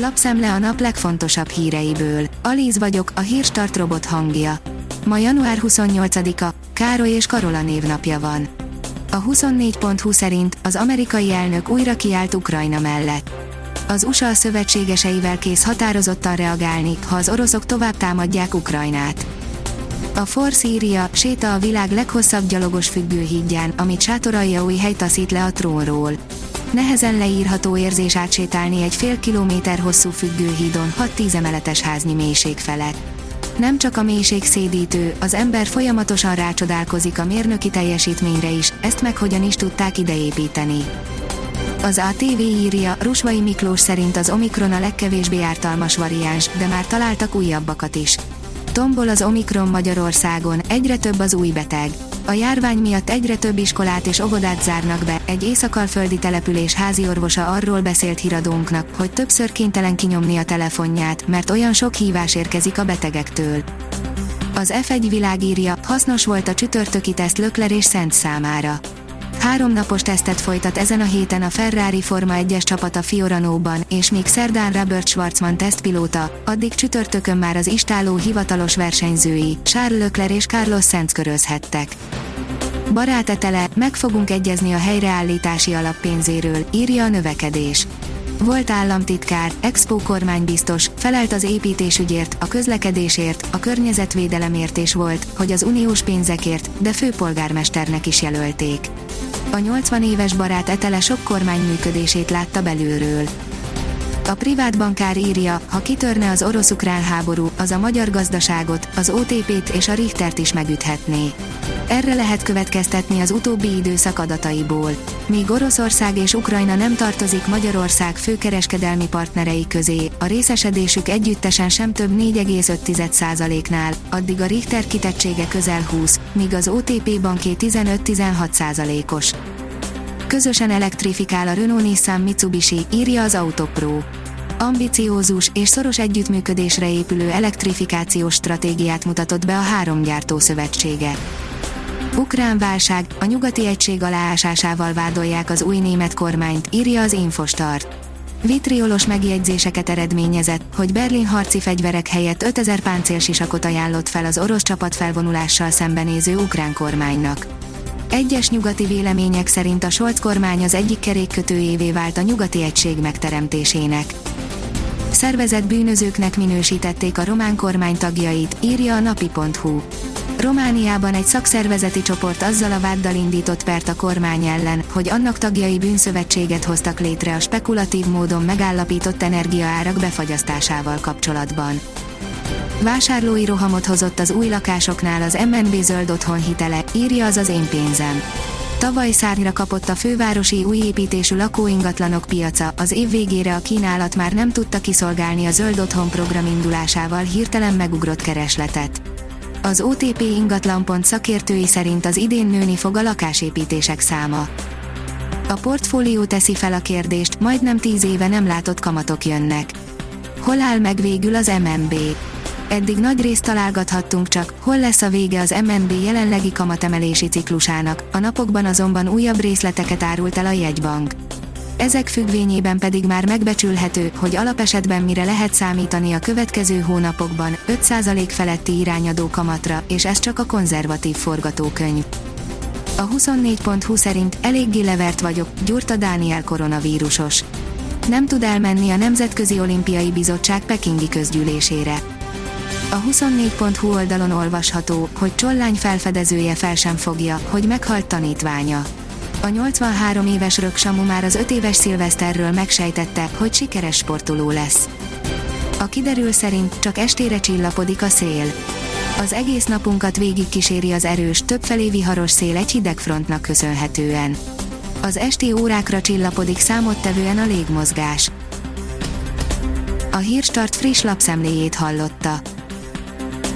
Lapszemle a nap legfontosabb híreiből. Alíz vagyok, a hírstart robot hangja. Ma január 28-a, Károly és Karola névnapja van. A 24.20 szerint az amerikai elnök újra kiállt Ukrajna mellett. Az USA szövetségeseivel kész határozottan reagálni, ha az oroszok tovább támadják Ukrajnát. A Force írja, séta a világ leghosszabb gyalogos függőhídján, amit új hely taszít le a trónról. Nehezen leírható érzés átsétálni egy fél kilométer hosszú függőhídon 6-10 emeletes háznyi mélység felett. Nem csak a mélység szédítő, az ember folyamatosan rácsodálkozik a mérnöki teljesítményre is, ezt meg hogyan is tudták ideépíteni. Az ATV írja, Rusvai Miklós szerint az Omikron a legkevésbé ártalmas variáns, de már találtak újabbakat is. Tombol az Omikron Magyarországon, egyre több az új beteg. A járvány miatt egyre több iskolát és óvodát zárnak be, egy éjszakalföldi település házi orvosa arról beszélt híradónknak, hogy többször kénytelen kinyomni a telefonját, mert olyan sok hívás érkezik a betegektől. Az F1 világírja, hasznos volt a csütörtöki teszt Lökler és Szent számára. Három napos tesztet folytat ezen a héten a Ferrari Forma 1-es csapat a Fioranóban, és még szerdán Robert Schwarzman tesztpilóta, addig csütörtökön már az istáló hivatalos versenyzői, Charles Leclerc és Carlos Sainz körözhettek. Barátetele, meg fogunk egyezni a helyreállítási alappénzéről, írja a növekedés. Volt államtitkár, Expo kormánybiztos, felelt az építésügyért, a közlekedésért, a környezetvédelemért és volt, hogy az uniós pénzekért, de főpolgármesternek is jelölték. A 80 éves barát Etele sok kormány működését látta belülről. A privát bankár írja, ha kitörne az orosz-ukrán háború, az a magyar gazdaságot, az OTP-t és a Richtert is megüthetné. Erre lehet következtetni az utóbbi időszak adataiból. Míg Oroszország és Ukrajna nem tartozik Magyarország főkereskedelmi partnerei közé, a részesedésük együttesen sem több 4,5%-nál, addig a Richter kitettsége közel 20, míg az OTP banké 15-16%-os. Közösen elektrifikál a Renault-Nissan Mitsubishi, írja az Autopro ambiciózus és szoros együttműködésre épülő elektrifikációs stratégiát mutatott be a három gyártó szövetsége. Ukrán válság, a nyugati egység aláásásával vádolják az új német kormányt, írja az Infostart. Vitriolos megjegyzéseket eredményezett, hogy Berlin harci fegyverek helyett 5000 páncélsisakot ajánlott fel az orosz csapat felvonulással szembenéző ukrán kormánynak. Egyes nyugati vélemények szerint a Scholz kormány az egyik kerékkötőjévé vált a nyugati egység megteremtésének. Szervezett bűnözőknek minősítették a román kormány tagjait, írja a napi.hu. Romániában egy szakszervezeti csoport azzal a váddal indított pert a kormány ellen, hogy annak tagjai bűnszövetséget hoztak létre a spekulatív módon megállapított energiaárak befagyasztásával kapcsolatban. Vásárlói rohamot hozott az új lakásoknál az MNB zöld otthon hitele, írja az az én pénzem. Tavaly szárnyra kapott a fővárosi új építésű lakóingatlanok piaca, az év végére a kínálat már nem tudta kiszolgálni a zöld otthon program indulásával hirtelen megugrott keresletet. Az OTP ingatlanpont szakértői szerint az idén nőni fog a lakásépítések száma. A portfólió teszi fel a kérdést, majdnem 10 éve nem látott kamatok jönnek. Hol áll meg végül az MNB? Eddig nagy részt találgathattunk csak, hol lesz a vége az MNB jelenlegi kamatemelési ciklusának, a napokban azonban újabb részleteket árult el a jegybank. Ezek függvényében pedig már megbecsülhető, hogy alapesetben mire lehet számítani a következő hónapokban, 5% feletti irányadó kamatra, és ez csak a konzervatív forgatókönyv. A 24.20 szerint eléggé levert vagyok, gyurta Dániel koronavírusos. Nem tud elmenni a Nemzetközi Olimpiai Bizottság Pekingi közgyűlésére. A 24.hu oldalon olvasható, hogy Csollány felfedezője fel sem fogja, hogy meghalt tanítványa. A 83 éves Röksamu már az 5 éves szilveszterről megsejtette, hogy sikeres sportoló lesz. A kiderül szerint csak estére csillapodik a szél. Az egész napunkat végig kíséri az erős, többfelé viharos szél egy hideg frontnak köszönhetően. Az esti órákra csillapodik számottevően a légmozgás. A Hírstart friss lapszemléjét hallotta.